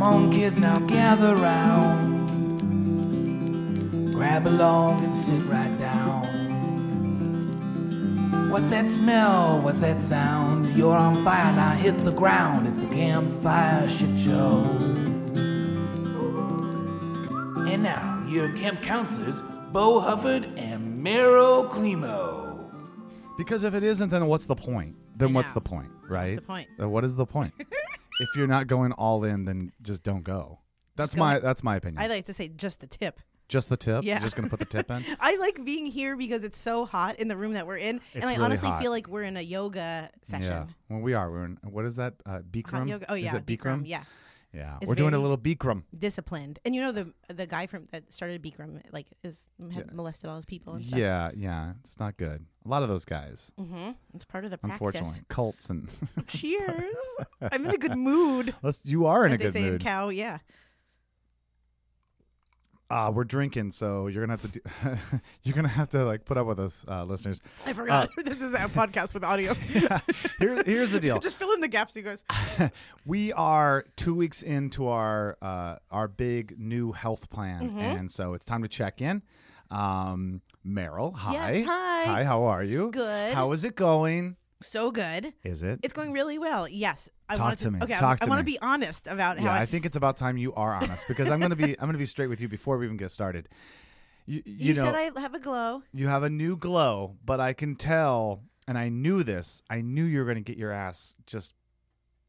Come on, kids, now gather round. Grab a log and sit right down. What's that smell? What's that sound? You're on fire, now hit the ground. It's the campfire shit show. And now, your camp counselors, Bo Hufford and Meryl Climo. Because if it isn't, then what's the point? Then what's the point, right? the point? Then what is the point? if you're not going all in, then just don't go. That's Just go- my that's my opinion. I like to say just the tip. just the tip. Yeah. You're just gonna put the tip in. I like being here because it's so hot in the room that we're in, It's and I really honestly hot. feel like we're in a yoga session. Yeah. Well, we are. We're in. What is that? Uh, Bikram. Hot yoga. Oh yeah, Is it Bikram? Yeah, Yeah. It's We're doing a little Bikram. disciplined. And you know the the guy from that started Bikram like is had Yeah. molested all his people. And stuff. Yeah. Yeah. It's not good. A lot of those guys, Mm-hmm. It's part of the practice. unfortunately, cults and. Cheers. I'm in a good mood. Let's, you are in a as good mood. cow. Yeah. Uh, we're drinking, so you're gonna have to do, you're gonna have to like put up with us, uh, listeners. I forgot. this is a podcast with audio. Here, here's the deal. Just fill in the gaps, you guys. we are two weeks into our uh, our big new health plan, Mm-hmm. and so it's time to check in. Um, Meryl, hi. Yes, hi. Hi. How are you? Good. How is it going? So good. Is it? It's going really well. Yes. I Talk wanted to me. Okay. Talk I, to want to be honest about how yeah, I, I think it's about time you are honest because I'm gonna be I'm gonna be straight with you before we even get started. You, you, you, know said I have a glow. you have a new glow, but I can tell, and I knew this. I knew you were gonna get your ass just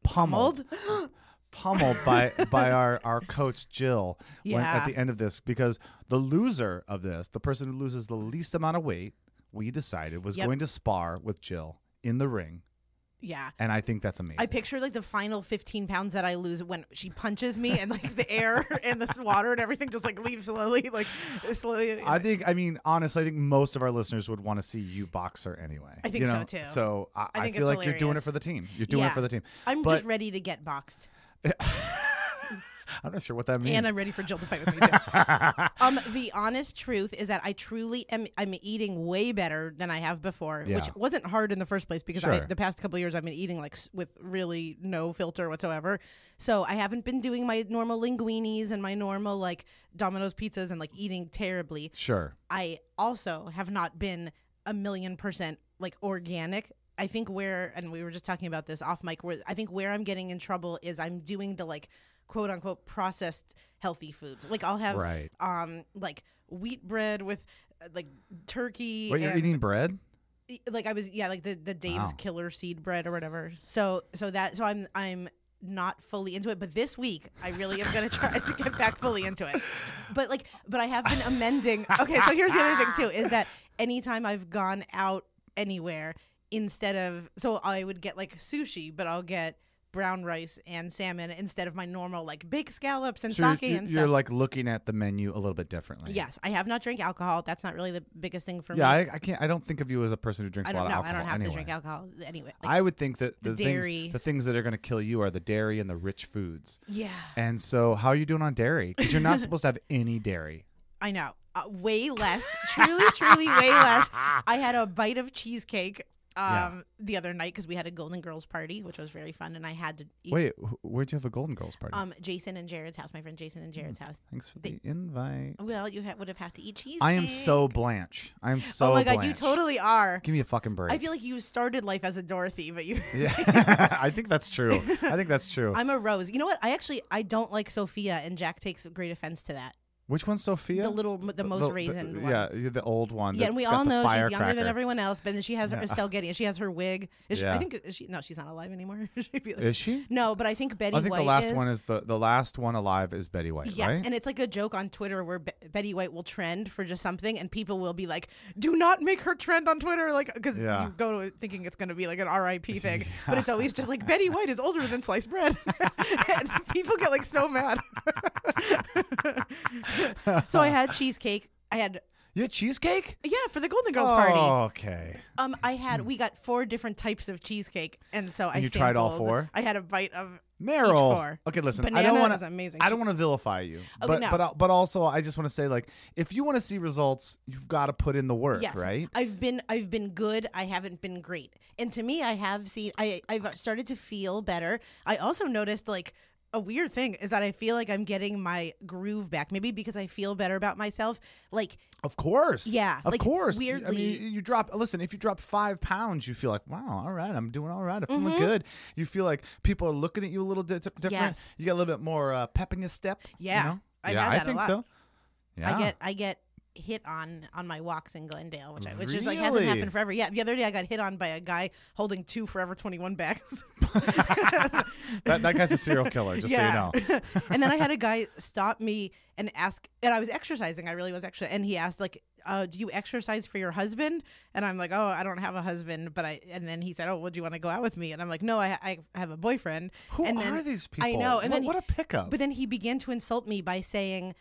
pummeled. Mold. pummeled by by our our coach Jill when, at the end of this because the loser of this, the person who loses the least amount of weight, we decided was Yep. going to spar with Jill in the ring, yeah. and I think that's amazing. I picture like the final 15 pounds that I lose when she punches me and like the air and the water and everything just like leaves slowly, like slowly. I think, I mean, honestly, I think most of our listeners would want to see you box her anyway. I think you so, know? too. So I, I I feel like you're doing it for the team. You're doing it for the team. I'm but- just ready to get boxed. I'm not sure what that means. And I'm ready for Jill to fight with me too. um, the honest truth is that I truly am. I'm eating way better than I have before, Yeah. which wasn't hard in the first place because I, the past couple of years I've been eating like with really no filter whatsoever. So I haven't been doing my normal linguinis and my normal like Domino's pizzas and like eating terribly. sure. I also have not been a million percent like organic. I think where, and we were just talking about this off mic, where I think where I'm getting in trouble is I'm doing the like quote unquote processed healthy foods. Like I'll have Right. um like wheat bread with uh, like turkey. What you're eating bread? like I was yeah like the the Dave's Wow. killer seed bread or whatever. So so that so I'm I'm not fully into it, but this week I really am gonna try to get back fully into it. But like but I have been amending. Okay, so here's the other thing too is that anytime I've gone out anywhere instead of so I would get like sushi, but I'll get brown rice and salmon instead of my normal like baked scallops and So sake you're, and you're like looking at the menu a little bit differently. Yes, I have not drank alcohol. That's not really the biggest thing for Yeah, me. I, I can't. I don't think of you as a person who drinks a lot of know. I don't have anyway. to drink alcohol anyway. Like, I would think that the the, dairy. things the things that are going to kill you are the dairy and the rich foods. yeah. And so, how are you doing on dairy? Because you're not supposed to have any dairy. I know. Uh, way less. truly, truly, way less. I had a bite of cheesecake um Yeah. the other night because we had a Golden Girls party, which was very fun, and I had to eat. Wait, wh- where'd you have a Golden Girls party? Um, Jason and Jared's house, my friend Jason and Jared's house. Thanks for the invite. Well, you ha- would have had to eat cheese. I am so Blanche. I am so oh my god, you Blanche. totally are. Give me a fucking break. I feel like you started life as a Dorothy, but you. yeah, I think that's true. I think that's true. I'm a Rose. You know what? I actually I don't like Sophia, and Jack takes great offense to that. Which one's Sophia? The little, the most raisin one. Yeah, the old one. Yeah, and we all know she's younger than everyone else, but then she has her Yeah. Estelle Getty, she has her wig. Is she, I think she no, she's not alive anymore. Like- Is she? no, but I think Betty I think White the last is. one is the the last one alive is Betty White, Yes, right? and it's like a joke on Twitter where Be- Betty White will trend for just something, and people will be like, "Do not make her trend on Twitter," like because Yeah. you go to it thinking it's going to be like an RIP thing, but it's always just like Betty White is older than sliced bread, and people get like so mad. so I had cheesecake. I had you had cheesecake? yeah for the Golden Girls party. Oh, okay. Um, I had we got four different types of cheesecake, and so I you tried all sampled- four? I had a bite of Meryl. four. Okay, listen. I don't want is amazing. I don't want to vilify you, Okay, but no. but but also I just want to say like if you want to see results, you've got to put in the work, yes, right? I've been I've been good. I haven't been great, and to me, I have seen I I've started to feel better. I also noticed like. A weird thing is that I feel like I'm getting my groove back. Maybe because I feel better about myself. Like Of course. Yeah, Of like, course. I weirdly- mean, you drop. Listen, if you drop five pounds, you feel like, wow, all right, I'm doing all right. I'm Mm-hmm. feeling good. You feel like people are looking at you a little di- different. Yes. You get a little bit more uh, pep in your step. you Yeah, know? I've yeah, had I that a think lot. so. Yeah. I get I get hit on on my walks in Glendale, which I, which is like hasn't Really? happened forever. Yeah, the other day I got hit on by a guy holding two Forever 21 bags. that, that guy's a serial killer. Just so you know. and then I had a guy stop me and ask, and I was exercising. I really was actually, and he asked like, uh, "Do you exercise for your husband?" And I'm like, "Oh, I don't have a husband," but I. And then he said, "Oh, would you want to go out with me?" And I'm like, "No, I, I have a boyfriend." Who and then, are these people? I know. And what, then he- what a pickup. But then he began to insult me by saying.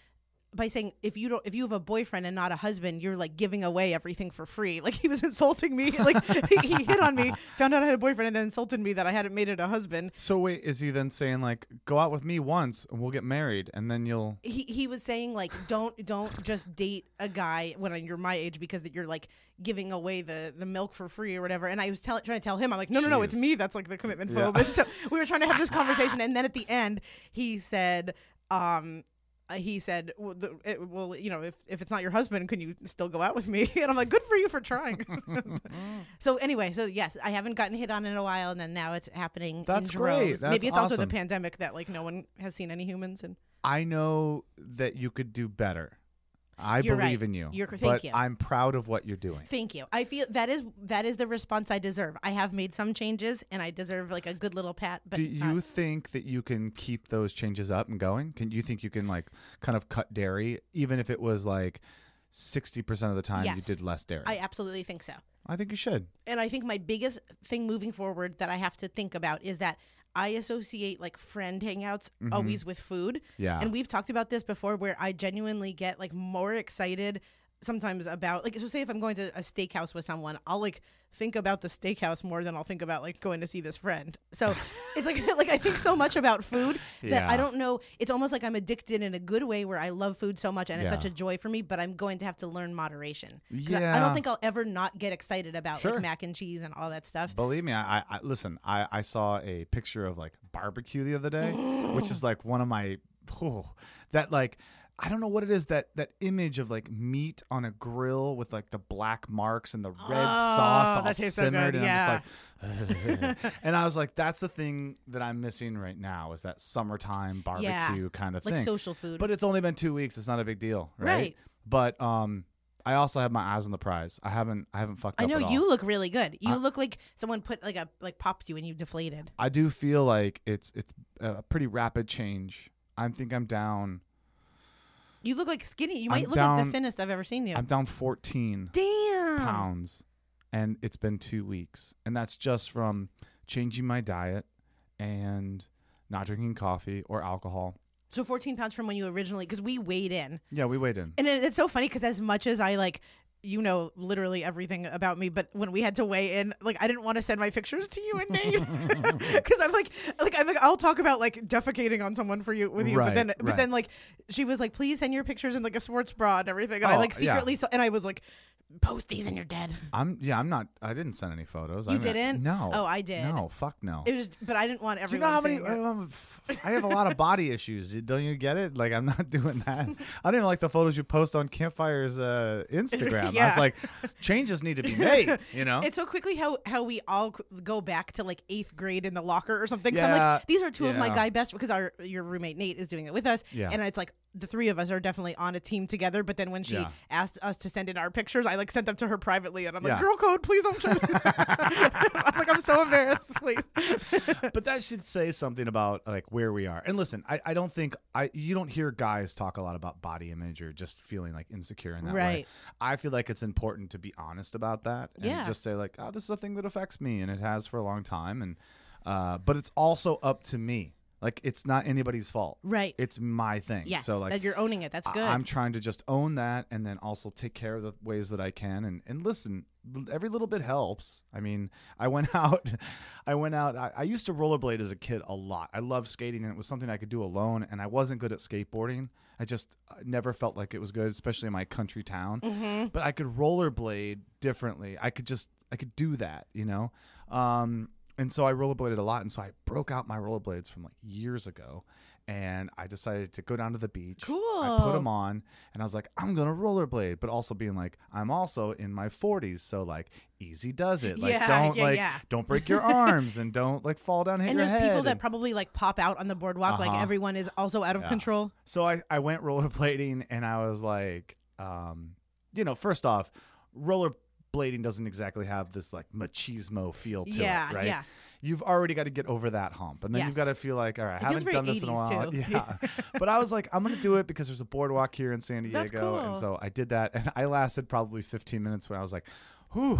By saying if you don't if you have a boyfriend and not a husband, you're like giving away everything for free. Like he was insulting me. Like he, he hit on me, found out I had a boyfriend, and then insulted me that I hadn't made it a husband. so wait, is he then saying like, go out with me once and we'll get married, and then you'll? he he was saying like don't don't just date a guy when you're my age because that you're like giving away the the milk for free or whatever. And I was tell, trying to tell him I'm like no no no it's me that's like the commitment Yeah. phobe. So we were trying to have this conversation, and then at the end he said um. Uh, He said, well, the, it, "Well, you know, if, if it's not your husband, can you still go out with me?" And I'm like, "Good for you for trying." so anyway, so yes, I haven't gotten hit on in a while, and then now it's happening. That's in great. That's Maybe it's also the pandemic that like no one has seen any humans, and I know that you could do better. I You're believe right. in you. You're thank you. I'm proud of what you're doing. Thank you. I feel that is that is the response I deserve. I have made some changes, and I deserve like a good little pat. But Do you think that you can keep those changes up and going? Can you think you can like kind of cut dairy, even if it was like sixty percent of the time you did less dairy? I absolutely think so. I think you should. And I think my biggest thing moving forward that I have to think about is that I associate like friend hangouts always with food. Mm-hmm. Yeah. And we've talked about this before where I genuinely get like more excited sometimes about like so say if I'm going to a steakhouse with someone, I'll like think about the steakhouse more than I'll think about like going to see this friend. So it's like like I think so much about food that I don't know it's almost like I'm addicted in a good way where I love food so much and it's such a joy for me, but I'm going to have to learn moderation. 'Cause I- I don't think I'll ever not get excited about Sure. like mac and cheese and all that stuff. Believe me, I, I, I listen. I, I saw a picture of like barbecue the other day, which is like one of my oh, that like I don't know what it is that that image of like meat on a grill with like the black marks and the red sauce Oh, all tastes so simmered, good, and I'm just like, and I was like, that's the thing that I'm missing right now is that summertime barbecue Yeah. kind of thing, Like social food. But it's only been two weeks. It's not a big deal, right? Right. But um, I also have my eyes on the prize. I haven't I haven't fucked I up. know all. you look really good. You look like someone put like a like popped you and you deflated. I do feel like it's it's a pretty rapid change. I think I'm down. You look like skinny. You I'm might look like the thinnest I've ever seen you. I'm down 14 Damn. pounds, and it's been two weeks, and that's just from changing my diet and not drinking coffee or alcohol. So 14 pounds from when you originally because we weighed in, Yeah, we weighed in. and it, it's so funny because as much as I like. You know literally everything about me, but when we had to weigh in, like I didn't want to send my pictures to you and Nate because I'm like, like I'm like, I'll talk about like defecating on someone for you with you, but Right, then, but then like she was like, please send your pictures in like a sports bra and everything, and I Oh, like yeah. secretly, and I was like, Post these and you're dead. I'm yeah. I'm not. I didn't send any photos. You I mean, didn't? No. Oh, I did. No. Fuck no. It was, but I didn't want Do you everyone. know how many? seeing it. um, f- I have a lot of body issues. Don't you get it? Like I'm not doing that. I didn't like the photos you post on Campfire's uh, Instagram. I was like, changes need to be made. You know. It's so quickly how how we all c- go back to like eighth grade in the locker or something. So I'm Yeah, like, these are two of my yeah. guy best because our your roommate Nate is doing it with us. Yeah. And it's like the three of us are definitely on a team together. But then when she Yeah. asked us to send in our pictures, I like sent them to her privately, and I'm like, Yeah. girl code, please don't show this. I'm like, I'm so embarrassed, please. but that should say something about like where we are. And listen, I, I don't think I you don't hear guys talk a lot about body image or just feeling like insecure in that way. Right. I feel like it's important to be honest about that and Yeah. just say like, oh, this is a thing that affects me and it has for a long time. And uh, but it's also up to me. Like it's not anybody's fault. Right. It's my thing. Yes, So like that you're owning it. That's good. I'm trying to just own that and then also take care of the ways that I can and, and listen, every little bit helps. I mean, I went out, I went out, I, I used to rollerblade as a kid a lot. I loved skating and it was something I could do alone and I wasn't good at skateboarding. I just uh, never felt like it was good, especially in my country town. Mm-hmm. But I could rollerblade differently. I could just, I could do that, you know? Um, and so I rollerbladed a lot, and so I broke out my rollerblades from like years ago, and I decided to go down to the beach. Cool. I put them on, and I was like, I'm gonna rollerblade, but also being like, I'm also in my 40s, so like, easy does it. Like, Yeah, don't yeah, like, yeah. don't break your arms, and don't like fall down, hit and your there's head. people that and- probably like pop out on the boardwalk, like Uh-huh. everyone is also out of control. So I, I went rollerblading and I was like, um, you know, first off, rollerblading doesn't exactly have this like machismo feel to Yeah, it, right? yeah. You've already got to get over that hump. And then you've got to feel like, all right, I haven't done this in a while. too. Yeah. but I was like, I'm going to do it because there's a boardwalk here in San Diego. That's And so I did that. And I lasted probably 15 minutes when I was like, whew.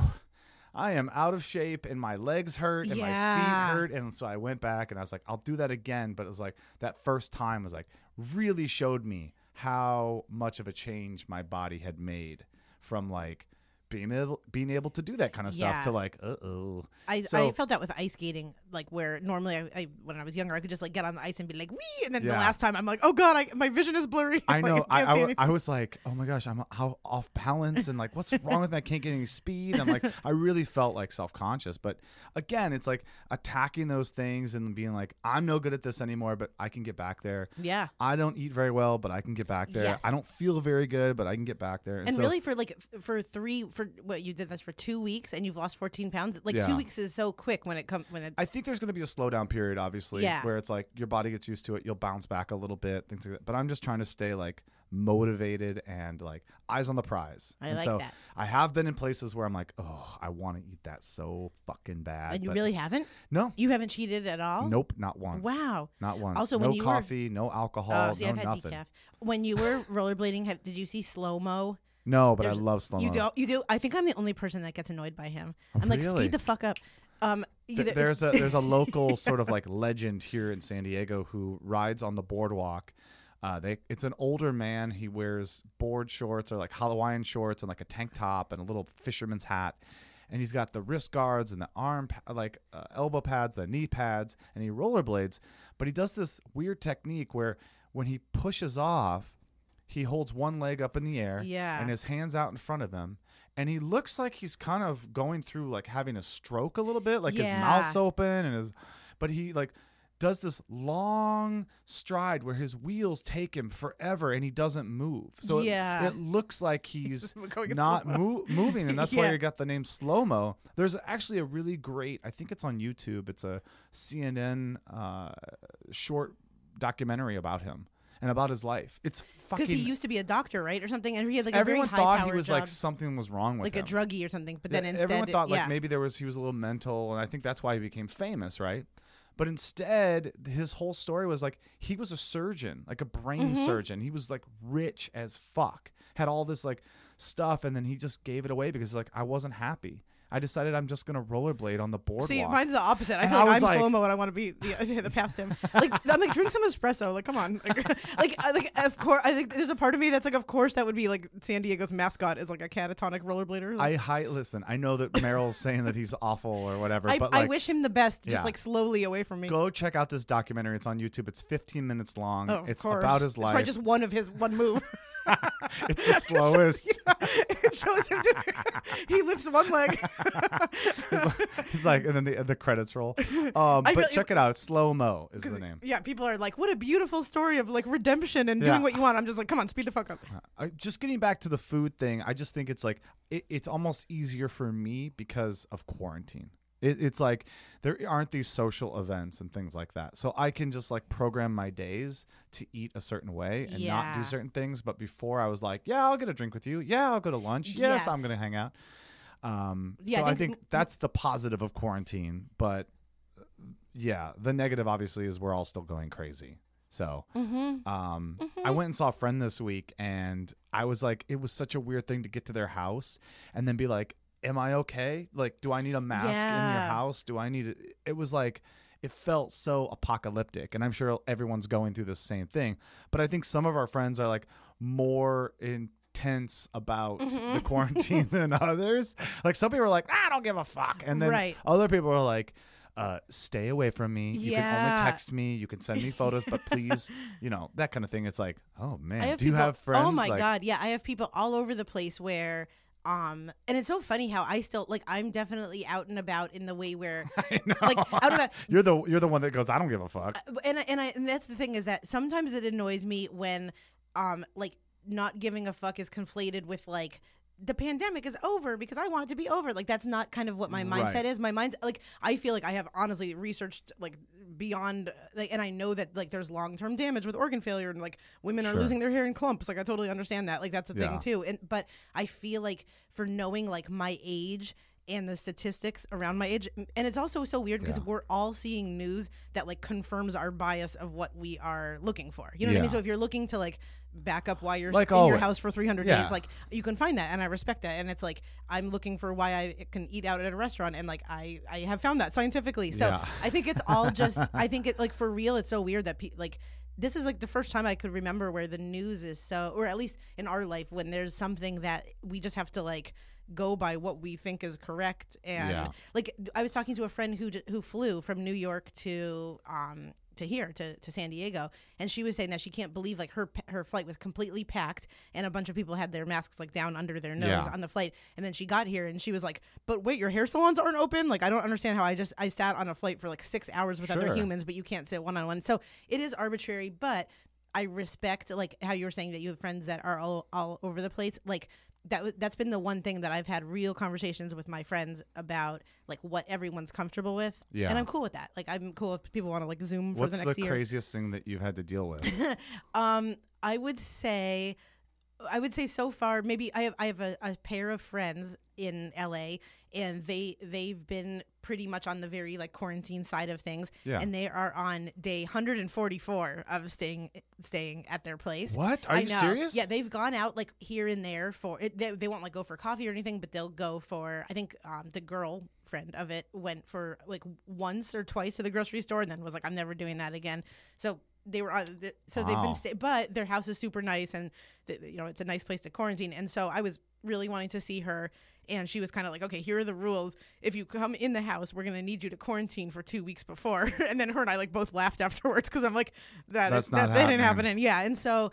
I am out of shape and my legs hurt and my feet hurt. And so I went back and I was like, I'll do that again. But it was like that first time was like really showed me how much of a change my body had made from like being able being able to do that kind of stuff Yeah. to like, uh oh. I, So- I felt that with ice skating, like where normally I, I when I was younger I could just like get on the ice and be like wee, and then the last time I'm like, oh god, I, my vision is blurry. I Like, know. I, I, see w- anything. I was like, oh my gosh, I'm how off balance and like, what's wrong with me? I can't get any speed. I'm like, I really felt like self conscious. But again, it's like attacking those things and being like, I'm no good at this anymore, but I can get back there. yeah. I don't eat very well, but I can get back there. Yes. I don't feel very good, but I can get back there. And so, really, for like f- for three for what you did this for two weeks and you've lost 14 pounds. Like Yeah. two weeks is so quick when it comes when it. I think there's going to be a slowdown period, obviously, Yeah. where it's like your body gets used to it, you'll bounce back a little bit, things like that. But I'm just trying to stay like motivated and like eyes on the prize. I and like so that. I have been in places where I'm like, oh, I want to eat that so fucking bad. and you but really haven't. no, You haven't cheated at all. nope, not once. Wow. not once. Also, no when you were- coffee, no alcohol, Oh, see, no I've had nothing. decaf. When you were rollerblading, have, did you see slow mo? No, but There's- I love slow You do. You do. I think I'm the only person that gets annoyed by him. I'm like, Really? speed the fuck up. Um, Th- either- there's a there's a local sort of like legend here in San Diego who rides on the boardwalk. Uh, they it's an older man. He wears board shorts or like Hawaiian shorts and like a tank top and a little fisherman's hat. And he's got the wrist guards and the arm pa- like uh, elbow pads, the knee pads, and he rollerblades. But he does this weird technique where when he pushes off, he holds one leg up in the air Yeah. and his hands out in front of him and he looks like he's kind of going through like having a stroke a little bit like his Yeah. mouth's open and his but he like does this long stride where his wheels take him forever and he doesn't move so it- Yeah. it, looks like he's not slow-mo. moving and that's why you got the name slow mo there's actually a really great i think it's on youtube it's a cnn uh, short documentary about him and about his life it's fucking because he used to be a doctor, right, or something, and he had like everyone very thought he was job, like something was wrong with him. like him. a druggie or something. But Yeah, then instead, everyone thought yeah. like maybe there was he was a little mental, and I think that's why he became famous, right? But instead, his whole story was like he was a surgeon, like a brain Mm-hmm. surgeon. He was like rich as fuck, had all this like stuff, and then he just gave it away because like I wasn't happy. I decided I'm just gonna rollerblade on the boardwalk. See, mine's the opposite. I And feel I like I'm like- slow mo and I want to be the, the past him. Like I'm like drink some espresso. Like come on. Like, like uh, like of course I think there's a part of me that's like of course that would be like San Diego's mascot is like a catatonic rollerblader. I hi listen. I know that Meryl's saying that he's awful or whatever, I, but I wish him the best. Just Yeah. like slowly away from me. go check out this documentary. It's on YouTube. It's 15 minutes long. Oh, of it's about his It's probably life. just one of his one move. it's the slowest. it shows him. Do, he lifts one leg. It's like, and then the the credits roll. Um, but check it out. Slow mo is the name. Yeah, people are like, "What a beautiful story of like redemption and doing Yeah. what you want." I'm just like, "Come on, speed the fuck up." Uh, just getting back to the food thing, I just think it's like it, it's almost easier for me because of quarantine. It, it's like there aren't these social events and things like that, so I can just like program my days to eat a certain way and not do certain things. But before, I was like, yeah, I'll get a drink with you. Yeah, I'll go to lunch. Yes, I'm gonna hang out. Um, Yeah, so I think- that's the positive of quarantine, but yeah, the negative obviously is we're all still going crazy. So, Mm-hmm. um, I went and saw a friend this week, and I was like, it was such a weird thing to get to their house and then be like, "Am I okay? Like, do I need a mask in your house? Do I need it?" It was like. It felt so apocalyptic, and I'm sure everyone's going through the same thing. But I think some of our friends are like more intense about Mm-hmm. the quarantine than others. Like some people are like, "I don't give a fuck," and then Right. other people are like, uh, "Stay away from me. You can only text me. You can send me photos, but please, you know that kind of thing." It's like, oh man, do you have friends? Oh my like, god, yeah, I have people all over the place where um and it's so funny how I still like I'm definitely out and about in the way where like out and about You're the you're the one that goes, "I don't give a fuck." and I- and I and that's the thing is that sometimes it annoys me when um like not giving a fuck is conflated with like the pandemic is over because I want it to be over. Like that's not kind of what my mindset Right. is. My mind's like I feel like I have honestly researched like beyond like and I know that like there's long term damage with organ failure and like women are Sure. losing their hair in clumps. Like I totally understand that. Like that's a thing too. And but I feel like for knowing like my age and the statistics around my age and it's also so weird because Yeah. we're all seeing news that like confirms our bias of what we are looking for you know what i mean so if you're looking to like back up why you're Like in your house for 300 Yeah. days like you can find that and i respect that and it's like i'm looking for why i can eat out at a restaurant and like i i have found that scientifically so Yeah. i think it's all just i think it like for real it's so weird that pe- like this is like the first time I could remember where the news is so, or at least in our life, when there's something that we just have to like go by what we think is correct. And Yeah. like I was talking to a friend who who flew from New York to um to here to, to San Diego, and she was saying that she can't believe like her her flight was completely packed, and a bunch of people had their masks like down under their nose Yeah. on the flight, and then she got here and she was like, "But wait, your hair salons aren't open? Like I don't understand how I just I sat on a flight for like six hours with other humans, but you can't sit one on one." So it is arbitrary, but I respect like how you were saying that you have friends that are all all over the place, like. That that's been the one thing that I've had real conversations with my friends about, like what everyone's comfortable with, Yeah. and I'm cool with that. Like I'm cool if people want to like Zoom for What's the the, next year. craziest thing that you've had to deal with? Um, I would say, I would say so far, maybe I have I have a, a pair of friends in LA, and they they've been pretty much on the very like quarantine side of things, Yeah. and they are on day 144 of staying staying at their place. What? Are I you know. serious? Yeah, they've gone out like here and there for it. They, they won't like go for coffee or anything, but they'll go for. I think um, the girl friend of it went for like once or twice to the grocery store, and then was like, "I'm never doing that again." So they were on. The, so they've been, sta- but their house is super nice, and th- you know it's a nice place to quarantine. And so I was really wanting to see her. And she was kind of like, okay, here are the rules. If you come in the house, we're gonna need you to quarantine for two weeks before. And then her and I like both laughed afterwards because I'm like, that That's is- not that, that didn't happening. happen. And yeah, and so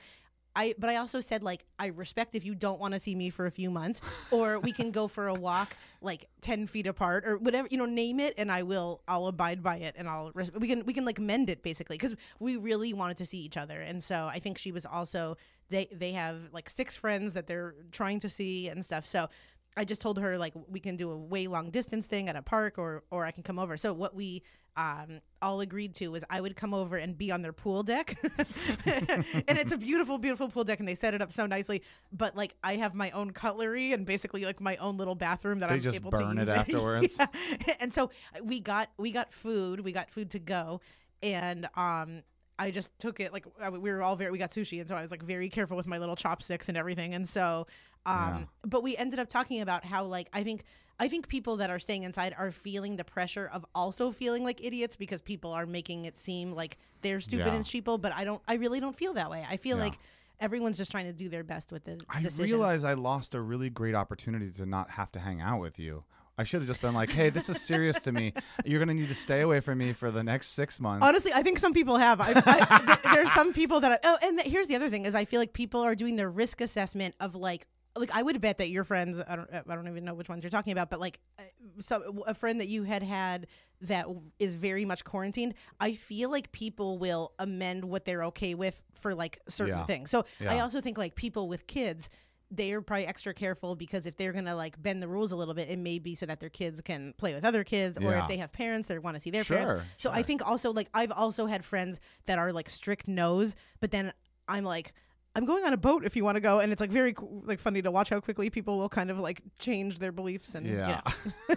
I but I also said like I respect if you don't want to see me for a few months, or we can go for a walk like ten feet apart or whatever you know, name it, and I will I'll abide by it and I'll res- we can we can like mend it basically because we really wanted to see each other, and so I think she was also they they have like six friends that they're trying to see and stuff, so. I just told her like we can do a way long distance thing at a park or or I can come over. So what we um, all agreed to was I would come over and be on their pool deck, and it's a beautiful, beautiful pool deck, and they set it up so nicely. But like I have my own cutlery and basically like my own little bathroom that They I'm just able burn to use it afterwards? Yeah. And so uh, we got we got food, we got food to go, and um. I just took it like we were all very we got sushi and so I was like very careful with my little chopsticks and everything and so um but we ended up talking about how like I think I think people that are staying inside are feeling the pressure of also feeling like idiots because people are making it seem like they're stupid Yeah. and sheeple but I don't I really don't feel that way. I feel Yeah. like everyone's just trying to do their best with the I realize I lost a really great opportunity to not have to hang out with you. I should have just been like, "Hey, this is serious to me. You're gonna need to stay away from me for the next six months." Honestly, I think some people have. I, I, th- there's some people that. I, oh, and th- here's the other thing: is I feel like people are doing their risk assessment of like, like I would bet that your friends. I don't. I don't even know which ones you're talking about, but like, uh, so a friend that you had had that is very much quarantined. I feel like people will amend what they're okay with for like certain Yeah. things. So I also think like people with kids. They're probably extra careful because if they're gonna like bend the rules a little bit, it may be so that their kids can play with other kids, or if they have parents, they want to see their Sure, parents. So I think also like I've also had friends that are like strict no's, but then I'm like I'm going on a boat if you want to go, and it's like very like funny to watch how quickly people will kind of like change their beliefs and you Yeah.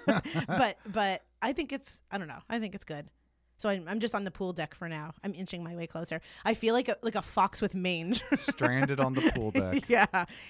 know. but but I think it's I don't know I think it's good. So I'm, I'm just on the pool deck for now. I'm inching my way closer. I feel like a, like a fox with mange. Stranded on the pool deck. yeah.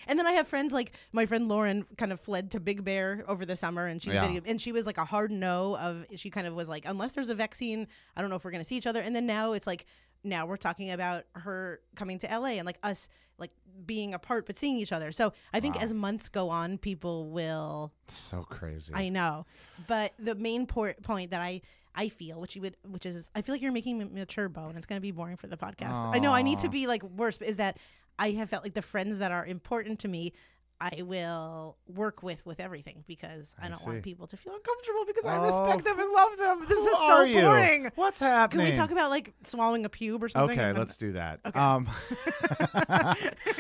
And then I have friends like my friend Lauren kind of fled to Big Bear over the summer and she's Yeah. and she was like a hard no of she kind of was like unless there's a vaccine, I don't know if we're going to see each other. And then now it's like now we're talking about her coming to LA and like us like being apart but seeing each other. So I think Wow. as months go on people will So crazy. I know. But the main por- point that I I feel, which you would, which is, I feel like you're making me mature, Bo, and it's to be boring for the podcast. I know I need to be like worse, but is that I have felt like the friends that are important to me, I will work with with everything because I, I don't see. want people to feel uncomfortable because I Oh, respect them and love them. This is so are you? boring. What's happening? Can we talk about like swallowing a pube or something? Okay, let's do that. Okay. Um,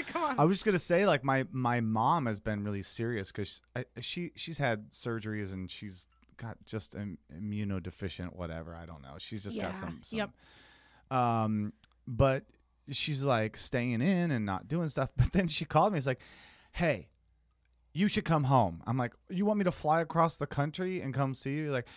Come on. I was just gonna say, like my my mom has been really serious because she she's had surgeries and she's got just Im- immunodeficient, whatever. I don't know. She's just Yeah, got some. some yep. Um, but she's like staying in and not doing stuff. But then she called me. It's like, hey. You should come home. I'm like, you want me to fly across the country and come see you? Like,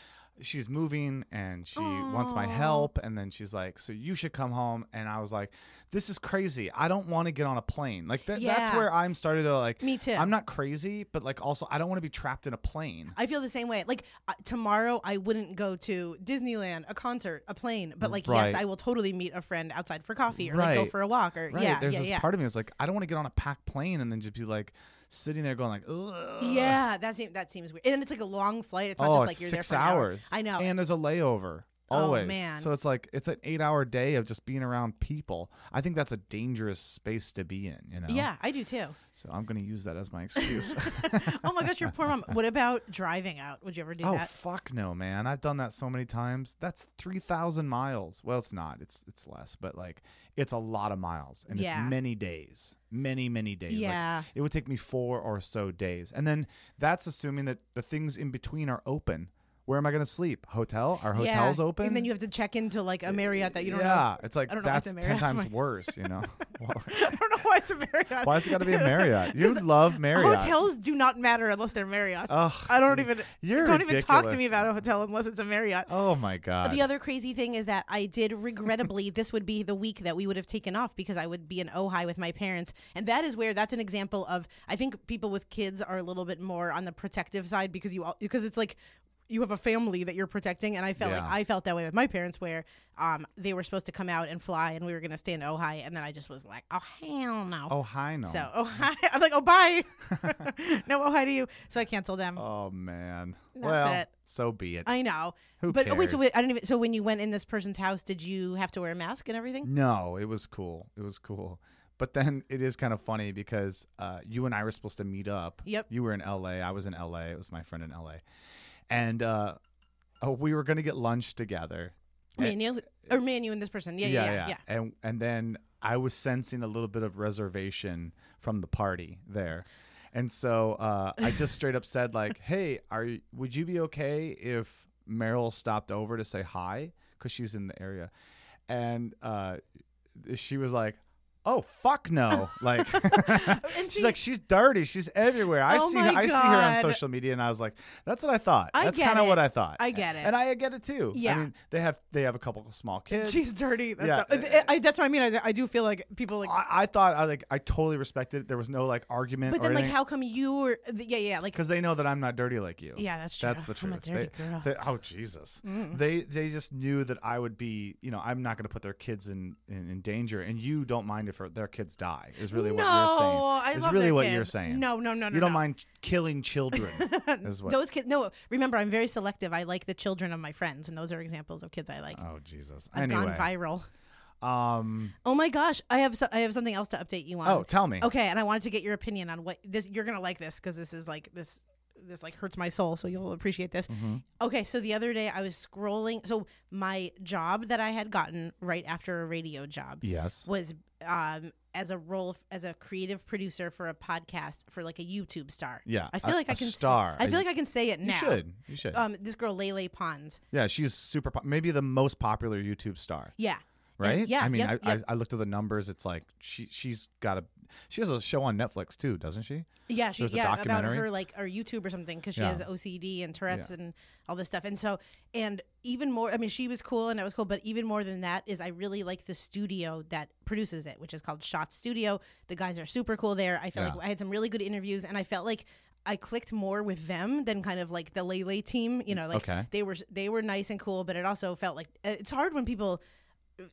she's moving and she wants my help. And then she's like, so you should come home. And I was like, this is crazy. I don't want to get on a plane. Like that, that's where I'm started to like. Me too. I'm not crazy, but like also I don't want to be trapped in a plane. I feel the same way. Like uh, tomorrow, I wouldn't go to Disneyland, a concert, a plane, but like Right. yes, I will totally meet a friend outside for coffee or like go for a walk or Right. yeah, There's yeah, this yeah. part of me that's like, I don't want to get on a packed plane and then just be like sitting there going like, Ugh. yeah, that seems that seems weird. And it's like a long flight. It's not oh, just like it's you're six there for hours. I know. And there's a layover. Oh, Always. man. So it's like it's an eight hour day of just being around people. I think that's a dangerous space to be in, you know? yeah, I do too. So I'm gonna use that as my excuse. oh my gosh, your poor mom. What about driving out? Would you ever do oh that? Oh fuck no, man. I've done that so many times. That's three thousand miles. Well, it's not. It's it's less, but like it's a lot of miles. And Yeah. it's many days. Many, many days. Like, Yeah. it would take me four or so days. And then that's assuming that the things in between are open. Where am I gonna sleep? Hotel? Are Yeah. hotels open? And then you have to check into like a Marriott that you don't yeah, know. Yeah, it's like I don't know why that's it's ten times worse. You know, I don't know why it's a Marriott. why has it got to be a Marriott? You love Marriott. Hotels do not matter unless they're Marriott. I don't even you're don't even talk to me about a hotel unless it's a Marriott. Oh my god. The other crazy thing is that I did regrettably this would be the week that we would have taken off because I would be in Ojai with my parents, and that is where that's an example of I think people with kids are a little bit more on the protective side because you all because it's like you have a family that you're protecting, and I felt like I felt that way with my parents where um they were supposed to come out and fly, and we were gonna stay in Ojai, and then I just was like, oh hell no. oh hi no. So oh hi, I'm like oh bye, no oh hi to you. So I canceled them. Oh man. That's well, it. so be it. I know. Who but oh, wait, so wait, I don't even. So when you went in this person's house, did you have to wear a mask and everything? no, it was cool. It was cool. But then it is kind of funny because uh, you and I were supposed to meet up. Yep. You were in L.A. I was in L.A. It was my friend in L.A. And uh, oh, we were going to get lunch together. You, or me and you and this person. Yeah, yeah, yeah. yeah. And and then I was sensing a little bit of reservation from the party there. And so uh, I just straight up said like, "Hey, are you, would you be okay if Meryl stopped over to say hi cuz she's in the area?" And uh, she was like, "Oh, fuck no." Like she's like she's dirty. She's everywhere. I Oh see her, I see her on social media and I was like, "That's what I thought." I That's kind of what I thought. I get it. And I get it too. Yeah. I mean, they have they have a couple of small kids. She's dirty. That's, Yeah. I, I- that's what I mean. I, I do feel like people like. I, I thought I like I totally respected it. There was no like argument but then, like, how come you were? Yeah, yeah. Like, because they know that I'm not dirty like you. Yeah, that's true. That's the I'm a truth. dirty they, girl. they- oh Jesus, mm. they they just knew that I would be. You know, I'm not going to put their kids in, in in danger, and you don't mind if for their kids die. Is really no, what you're saying. I is love really their what kids. you're saying. No, no, no, no. you don't no. mind killing children. is what? Those kids. No, remember, I'm very selective. I like the children of my friends, and those are examples of kids I like. oh Jesus. I've anyway, gone viral. um, Oh my gosh, I have so, I have something else to update you on. oh, tell me. Okay, and I wanted to get your opinion on what this. You're gonna like this because this is like this. This like hurts my soul, so you'll appreciate this. Mm-hmm. Okay, so the other day I was scrolling. So my job that I had gotten right after a radio job Yes. was um, as a role f- as a creative producer for a podcast for like a YouTube star. Yeah, I feel a- like I can. say- star. I feel like I can say it now. You should. You should. Um, this girl Lele Pons. yeah, she's super. Po- maybe the most popular YouTube star. Yeah. Right. And- yeah. I mean, I, yep. I I looked at the numbers. It's like she she's got a she has a show on Netflix too, doesn't she? Yeah, she There's a yeah about her like or YouTube or something because she Yeah. has OCD and Tourette's Yeah. and all this stuff. And so and even more, I mean, she was cool and that was cool. But even more than that is I really like the studio that produces it, which is called Shot Studio. The guys are super cool there. I felt Yeah. like I had some really good interviews, and I felt like. I clicked more with them than kind of like the Lele team, you know, like Okay. they were they were nice and cool, but it also felt like it's hard when people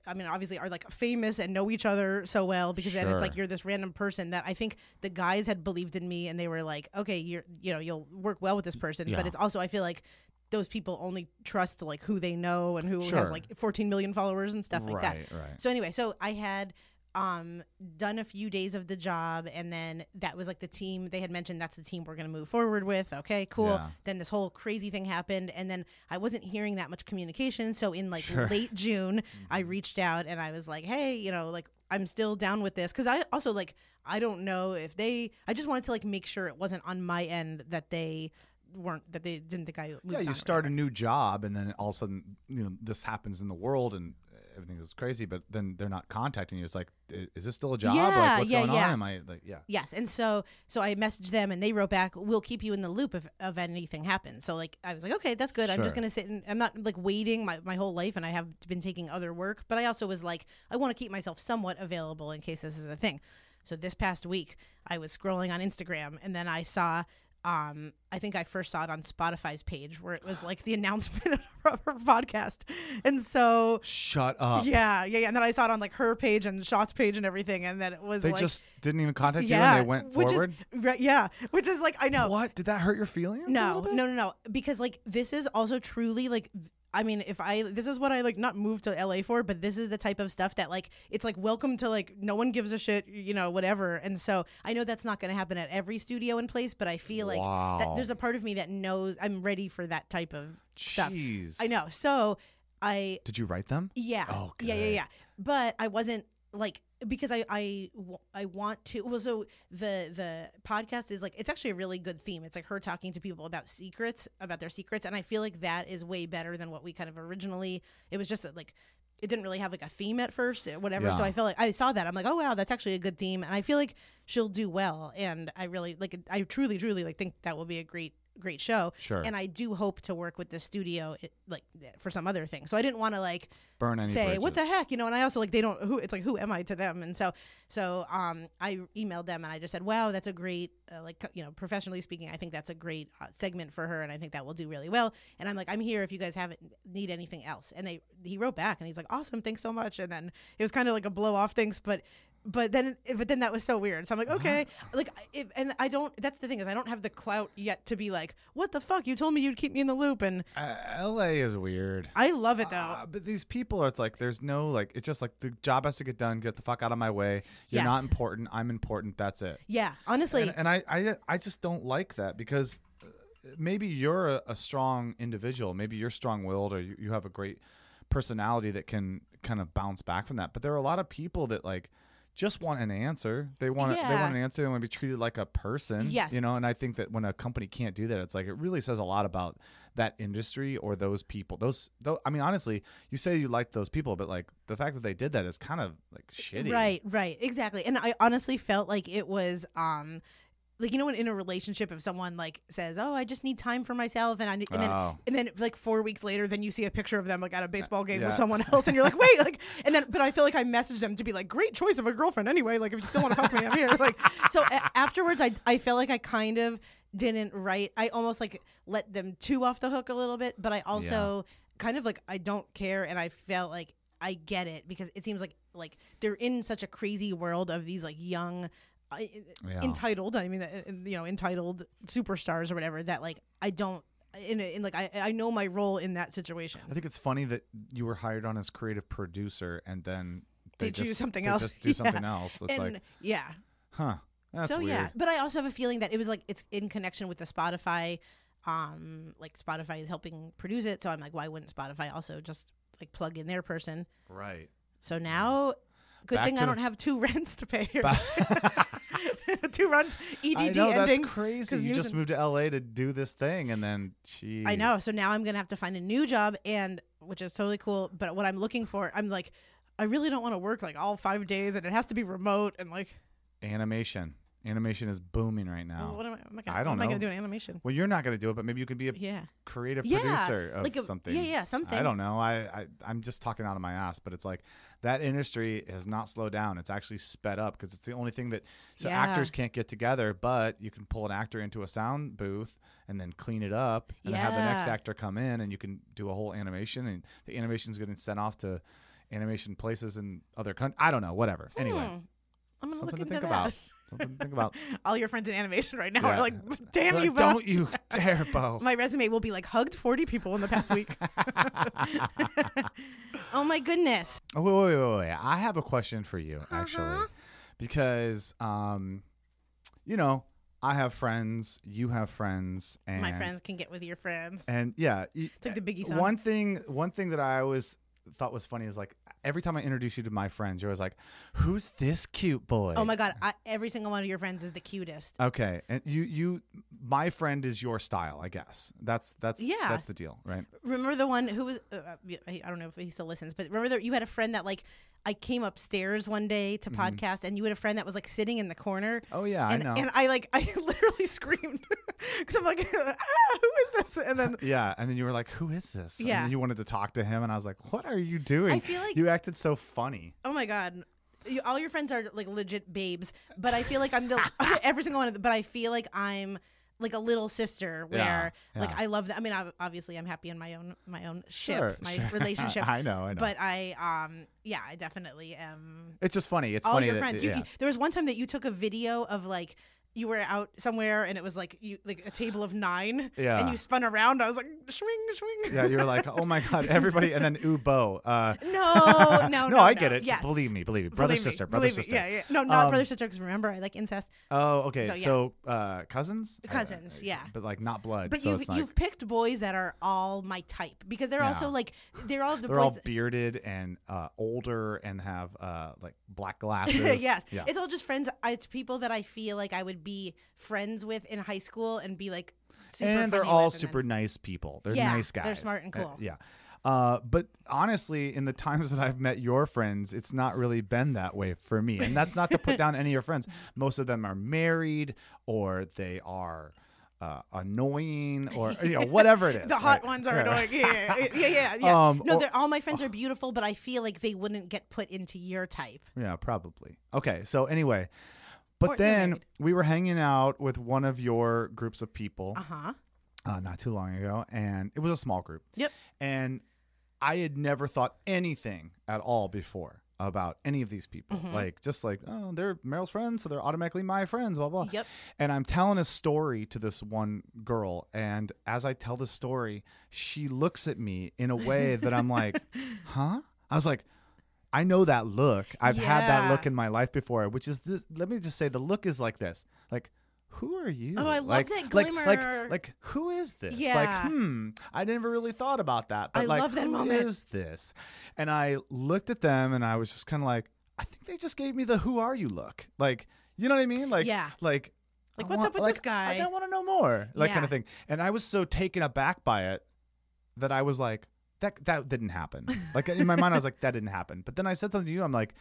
I mean, obviously are like famous and know each other so well because then it's like you're this random person that I think the guys had believed in me and they were like, okay, you're, you know, you'll work well with this person. Yeah. But it's also, I feel like those people only trust like who they know and who Sure. has like 14 million followers and stuff like that. right. Right. So anyway, so I had um done a few days of the job and then that was like the team they had mentioned that's the team we're going to move forward with. Okay cool. Yeah. then this whole crazy thing happened and then i wasn't hearing that much communication. So in like Sure. late june i reached out and i was like hey you know like i'm still down with this. Because i also like i don't know if they i just wanted to like make sure it wasn't on my end that they weren't that they didn't think i moved yeah, you start a new job, and then all of a sudden, you know, this happens in the world, and everything is crazy. But then they're not contacting you. It's like, is this still a job? Yeah, like, what's yeah, going yeah. on? Am I like, yeah, Yes, and so so I messaged them and they wrote back, "We'll keep you in the loop if of anything happens." So like I was like, "Okay, that's good. I'm just gonna sit and I'm not like waiting my, my whole life, and I have been taking other work, but I also was like, I want to keep myself somewhat available in case this is a thing." So this past week, I was scrolling on Instagram and then I saw. Um, I think I first saw it on Spotify's page where it was like the announcement of her podcast, and so shut up. yeah, yeah, yeah. And then I saw it on like her page and Shot's page and everything, and then it was They like just didn't even contact you, yeah, and they went which forward. Is, right, yeah, which is like I know. What did that hurt your feelings? No, no, no, no. Because like this is also truly like. I mean, if I this is what I like not moved to LA for, but this is the type of stuff that like it's like welcome to like no one gives a shit, you know, whatever. And so I know that's not going to happen at every studio in place, but I feel like that there's a part of me that knows I'm ready for that type of stuff. I know. So I Did you write them? yeah. Oh, good. yeah, yeah, yeah. But I wasn't like because I, I I want to. Well, so the the podcast is like it's actually a really good theme. It's like her talking to people about secrets, about their secrets, and I feel like that is way better than what we kind of originally. It was just like. It didn't really have like a theme at first, uh, whatever. So I feel like I saw that. I'm like, oh wow, that's actually a good theme, and I feel like she'll do well. And I really like. I truly, truly like think that will be a great, great show. Sure. And I do hope to work with the studio, it, like for some other thing. So I didn't want to like Burn any say what the heck you know and i also like they don't who it's like who am i to them and so so um i emailed them and i just said wow that's a great uh, like you know professionally speaking i think that's a great uh, segment for her and i think that will do really well and i'm like i'm here if you guys haven't need anything else and they he wrote back and he's like awesome thanks so much and then it was kind of like a blow off things but but then but then that was so weird so i'm like okay like if and i don't that's the thing is i don't have the clout yet to be like what the fuck you told me you'd keep me in the loop and Uh, L.A. is weird. i love it though Uh, but these people, are it's like there's no like. It's just like the job has to get done. Get the fuck out of my way. You're not important. I'm important. That's it. yeah honestly And, and I, I, I just don't like that because uh, maybe you're a, a strong individual. Maybe you're strong-willed, or you, you have a great personality that can kind of bounce back from that. But there are a lot of people that like just want an answer. They want they want an answer. They want to be treated like a person. Yes. you know. And I think that when a company can't do that, it's like it really says a lot about that industry or those people. Those, those I mean, honestly, you say you like those people, but like the fact that they did that is kind of like shitty. Right, right, exactly. And I honestly felt like it was um like you know when in a relationship if someone like says, "Oh, I just need time for myself," and I need, and then Oh. and then like 4 weeks later then you see a picture of them like at a baseball game yeah. with someone else and you're like, "Wait, like and then but I feel like I messaged them to be like, "Great choice of a girlfriend anyway, like if you still want to fuck me, I'm here." Like so a- afterwards I I felt like I kind of didn't write I almost like let them two off the hook a little bit, but I also kind of like I don't care and I felt like I get it because it seems like like they're in such a crazy world of these like young Yeah. entitled i mean you know entitled superstars or whatever that like i don't in, in like I, I know my role in that situation I think it's funny that you were hired on as creative producer and then they, They just, something they else. Just do Yeah. something else. It's and like, yeah huh? That's so weird. yeah but i also have a feeling that it was like it's in connection with the spotify um like spotify is helping produce it so i'm like why wouldn't spotify also just like plug in their person Right. so now good Back thing i don't have two rents to pay here. Two runs edd I know ending that's crazy. You just moved to LA to do this thing, and then, geez. I know. So now I'm gonna have to find a new job, and which is totally cool. But what I'm looking for, I'm like, I really don't want to work like all five days, and it has to be remote. And like, Animation. Animation is booming right well, now. what am I? am I gonna, I don't what am I know. gonna do in animation? Well, you're not going to do it, but maybe you could be a Yeah, creative Yeah, producer of like a- something. yeah, yeah, something. I don't know. I, I I'm just talking out of my ass, but it's like that industry has not slowed down. It's actually sped up because it's the only thing that so Yeah. actors can't get together, but you can pull an actor into a sound booth and then clean it up and have the next Yeah. actor come in and you can do a whole animation and the animation's getting sent off to animation places in other countries. I don't know, whatever. Anyway, Hmm. I'm gonna something look to into think that. about. Something to think about. All your friends in animation right now Yeah. are like, "Damn Like, you, Bo." don't you dare, Bo. My resume will be like hugged 40 people in the past week. oh my goodness. Oh, wait, wait, wait, wait. I have a question for you, actually, Uh-huh. because, um, you know, I have friends, you have friends, and My friends can get with your friends. and yeah, It's like the Biggie song. one thing, one thing that I always thought was funny is like every time I introduce you to my friends, you're always like, "Who's this cute boy?" Oh my god, I, every single one of your friends is the cutest. Okay, and you, you, my friend is your style, I guess. That's that's Yeah. that's the deal, right? Remember the one who was? Uh, uh, I I don't know if he still listens, but remember that you had a friend that like I came upstairs one day to podcast, and you had a friend that was like sitting in the corner. Oh yeah, and, I know. and I like I literally screamed because I'm like, ah, who is this? And then Yeah, and then you were like, "Who is this?" And Yeah. then you wanted to talk to him, and I was like, "What are you doing?" I feel like- you acted so funny. oh my god. You, all your friends are like legit babes, but I feel like I'm the every single one of them. But I feel like I'm like a little sister where like yeah. I love that. I mean, ob- obviously I'm happy in my own my own ship, Sure, my sure. relationship. I know, I know. But I um yeah, I definitely am It's just funny. It's all funny your that- friends. You, yeah. you- there was one time that you took a video of like you were out somewhere and it was like you like a table of nine. Yeah. And you spun around. I was like, swing, swing. yeah, you were like, "Oh my god, everybody!" And then Ubo. Uh, No, no, no. no I get it. Yes. Believe me, believe me, brother Believe me, sister, brother believe me. sister. Yeah, yeah. No, not Um, brother sister because remember I like incest. Oh, okay. So, So, uh, cousins. Cousins, yeah. But like not blood. But so you've like you've picked boys that are all my type because they're also like they're all the they're all bearded and uh, older and have uh, like black glasses. yes, Yeah. it's all just friends. It's people that I feel like I would be friends with in high school and be like. Super and they're funny all with, and then- super nice people. They're Yeah, nice guys. they're smart and Uh, cool. yeah. Uh, but honestly, in the times that I've met your friends, it's not really been that way for me. And that's not to put down any of your friends. Most of them are married or they are uh, annoying or you know whatever it is. The hot right? ones are annoying. Yeah, yeah, yeah, yeah. yeah. Um, no, or- they're all my friends are beautiful, but I feel like they wouldn't get put into your type. Yeah, probably. Okay, so anyway, but Or then married. we were hanging out with one of your groups of people Uh huh. uh, not too long ago, and it was a small group. Yep. And I had never thought anything at all before about any of these people. Mm-hmm. Like, just like, oh, they're Meryl's friends, so they're automatically my friends, blah, blah. Yep. And I'm telling a story to this one girl. And as I tell the story, she looks at me in a way that I'm like, huh? I was like, I know that look. I've had that look in my life before, which is this. Let me just say, the look is like this. Like, who are you? Oh, I love like, that like- glimmer. Like, like, who is this? Yeah. Like, hmm, I never really thought about that. But I like, love that who moment. is this? And I looked at them, and I was just kind of like, I think they just gave me the "Who are you?" look. Like, you know what I mean? Like, Yeah. like. Like, I what's want- up with like, this guy? I don't want to know more, like kind of thing. And I was so taken aback by it that I was like, that that didn't happen. like in my mind, I was like, that didn't happen. But then I said something to you. I'm like,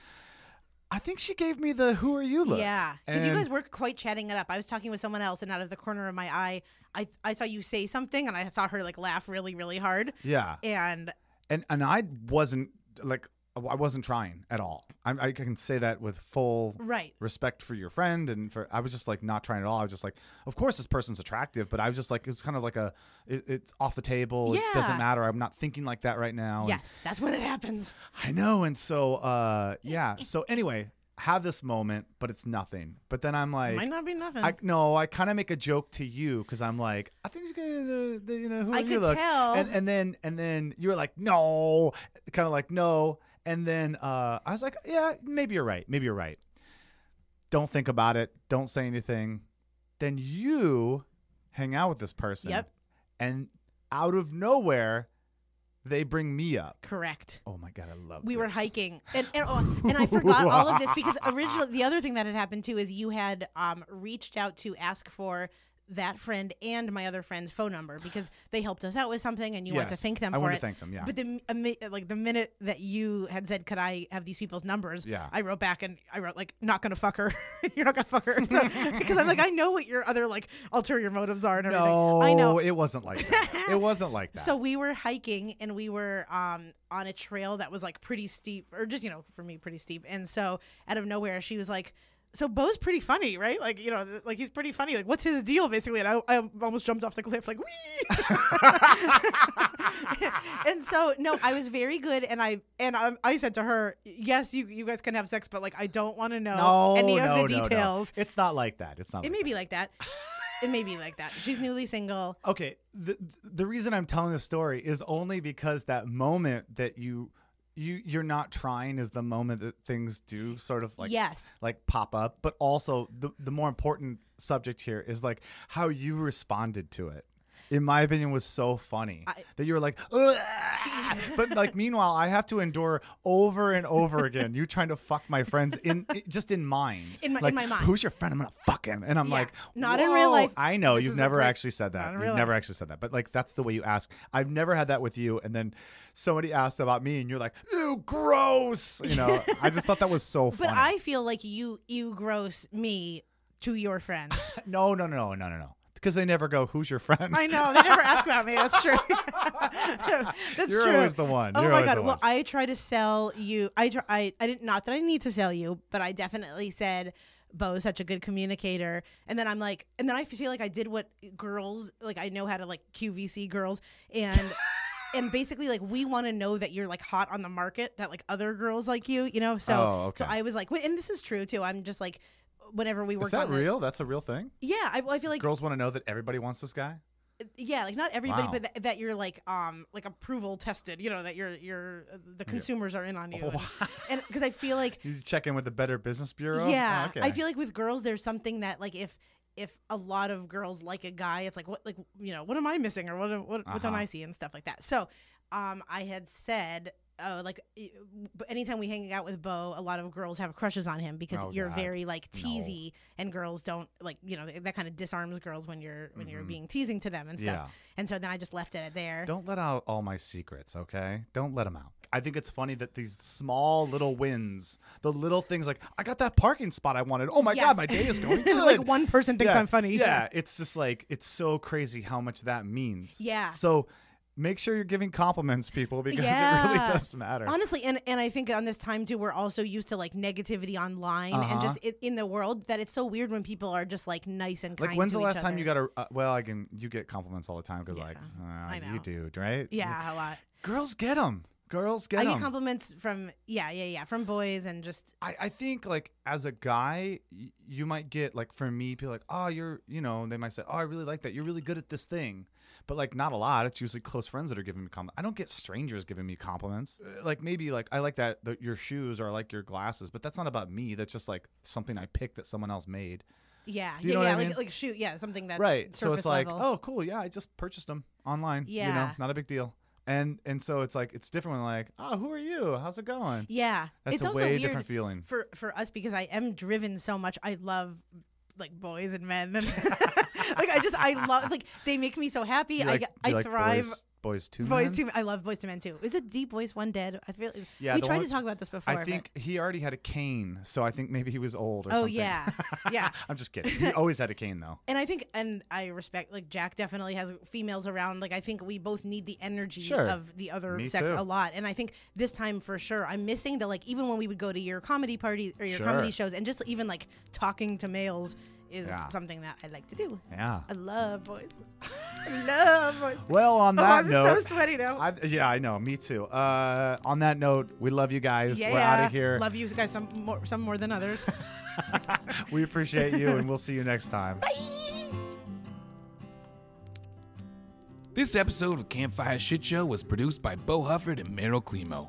I think she gave me the "Who are you?" look. Yeah, because you guys were quite chatting it up. I was talking with someone else, and out of the corner of my eye, I I saw you say something, and I saw her like laugh really, really hard. Yeah. And and and I wasn't like I wasn't trying at all. I'm, I can say that with full Right. respect for your friend and for. I was just like not trying at all. I was just like, of course this person's attractive, but I was just like, it's kind of like a, it, it's off the table. It doesn't matter. I'm not thinking like that right now. And Yes, that's when it happens. I know. And so, uh, yeah. So anyway, have this moment, but it's nothing. But then I'm like, Might not be nothing. I no, I kind of make a joke to you because I'm like, I think she's gonna, the, the, you know, who I are you could look? tell. and and then and then you were like, no, kind of like no, and then uh, I was like, yeah, maybe you're right, maybe you're right. Don't think about it. Don't say anything. Then you hang out with this person. Yep. And out of nowhere, they bring me up. Correct. Oh my god, I love. We were hiking, and and, oh, and I forgot all of this because originally the other thing that had happened too is you had um, reached out to ask for that friend and my other friend's phone number because they helped us out with something, and you want to thank them I for wanted it. to thank them, yeah. But the like the minute that you had said, "Could I have these people's numbers?" Yeah. I wrote back and I wrote like, "Not gonna fuck her. You're not gonna fuck her," So- because I'm like, I know what your other like ulterior motives are and everything. No, I know. it wasn't like that. it wasn't like that. So we were hiking and we were um on a trail that was like pretty steep or just you know for me pretty steep and so out of nowhere she was like so Bo's pretty funny right? Like you know like he's pretty funny. Like what's his deal basically? And I, I almost jumped off the cliff like wee! And so no I was very good and I and I, I said to her yes you you guys can have sex but like I don't want to know no, any of no, the no, no. details. It's not like that. It's not. it like may be like that. It may be like that. She's newly single. Okay the the reason i'm telling this story is only because that moment that you you you're not trying is the moment that things do sort of like yes. like pop up. But also the the more important subject here is like how you responded to it in my opinion was so funny I- that you were like but like meanwhile i have to endure over and over again you trying to fuck my friends in just in mind. In my- in my mind. who's your friend? I'm gonna fuck him. And i'm Yeah. like Not in real life. i know you've never great- actually said that. You've real never life. actually said that. But like that's the way you ask. I've never had that with you. And then somebody asked about me and you're like ew gross. You know i just thought that was so funny. But I feel like you you gross me to your friends. no no no no no no because they never go who's your friend I know they never ask about me. That's true. That's You're true. always the one. Oh You're my god. Well. I try to sell you. I try. I, I didn't. Not that I need to sell you, but I definitely said. Bo is such a good communicator, and then I'm like, and then I feel like I did what girls like. I know how to like QVC girls, and and basically like we want to know that you're like hot on the market, that like other girls like you, you know. So Oh, okay. so. I was like, wait, and this is true too. I'm just like, whenever we work. is worked that on the- real? That's a real thing? Yeah, I, I feel like girls want to know that everybody wants this guy? Yeah like not everybody Wow. but that, that you're like um like approval tested you know that you're you're uh, the consumers are in on you. Oh, and because i feel like you check in with the better business bureau? Yeah. Oh, okay. i feel like with girls there's something that like if if a lot of girls like a guy it's like what like you know what am i missing or what what, what don't Uh-huh. i see? and stuff like that. So um i had said oh like anytime we hang out with bo a lot of girls have crushes on him because Oh, you're God. very like No. teasy and girls don't like you know that kind of disarms girls when you're when you're Mhm. being teasing to them and stuff yeah and so then I just left it at there. Don't let out all my secrets, okay? Don't let them out. I think it's funny that these small little wins, the little things like I got that parking spot I wanted. Oh my Yes. god, my day is going good. like one person thinks yeah, I'm funny. Yeah, it's just like it's so crazy how much that means. Yeah. So make sure you're giving compliments, people, because it really does matter. Honestly, and and I think on this time too, we're also used to like negativity online and Uh-huh. just i in the world that it's so weird when people are just like nice and kind. like when's the last time other. you got a uh, well i can you get compliments all the time because Yeah, like I know. you do right Yeah, a lot. girls get them girls get I them get compliments from yeah, yeah, yeah, from boys and just I, I think like as a guy y- you might get like for me people like oh you're you know they might say oh i really like that you're really good at this thing but like not a lot. It's usually close friends that are giving me compliments i don't get strangers giving me compliments. Uh, like maybe like i like that the, your shoes or i like your glasses but that's not about me. That's just like something i picked that someone else made. Yeah, you yeah, yeah, I like mean? like shoot, yeah, something that's right. So it's like level. oh cool. Yeah i just purchased them online Yeah, you know? Not a big deal. And and so it's like it's different when like oh who are you? How's it going? Yeah, that's it's a also way weird different feeling. for for us because I am driven so much. I love like boys and men. and like I just I love like they make me so happy. You I like, do I like thrive. boys, Boys Two Boys Men. Two. I love Boyz II Men too. Is it the Boys One Dead? I feel. Yeah, we tried one- to talk about this before. I think he already had a cane, so I think maybe he was old or something. Oh something. yeah, yeah. I'm just kidding. He always had a cane though. And I think, and I respect, like Jack definitely has females around. Like I think we both need the energy Sure. of the other Me sex too. a lot. And I think this time for sure, I'm missing the like even when we would go to your comedy parties or your Sure. comedy shows, and just even like talking to males is Yeah. something that I like to do. Yeah. I love boys. I love boys. Well, on oh, that I'm note, so sweaty now. I, yeah, I know. Me too. Uh, on that note, we love you guys. yeah, We're out of here. Love you guys some more, some more than others. we appreciate you, and we'll see you next time. This episode of Campfire Shit Show was produced by Bo Hufford and Meryl Climo.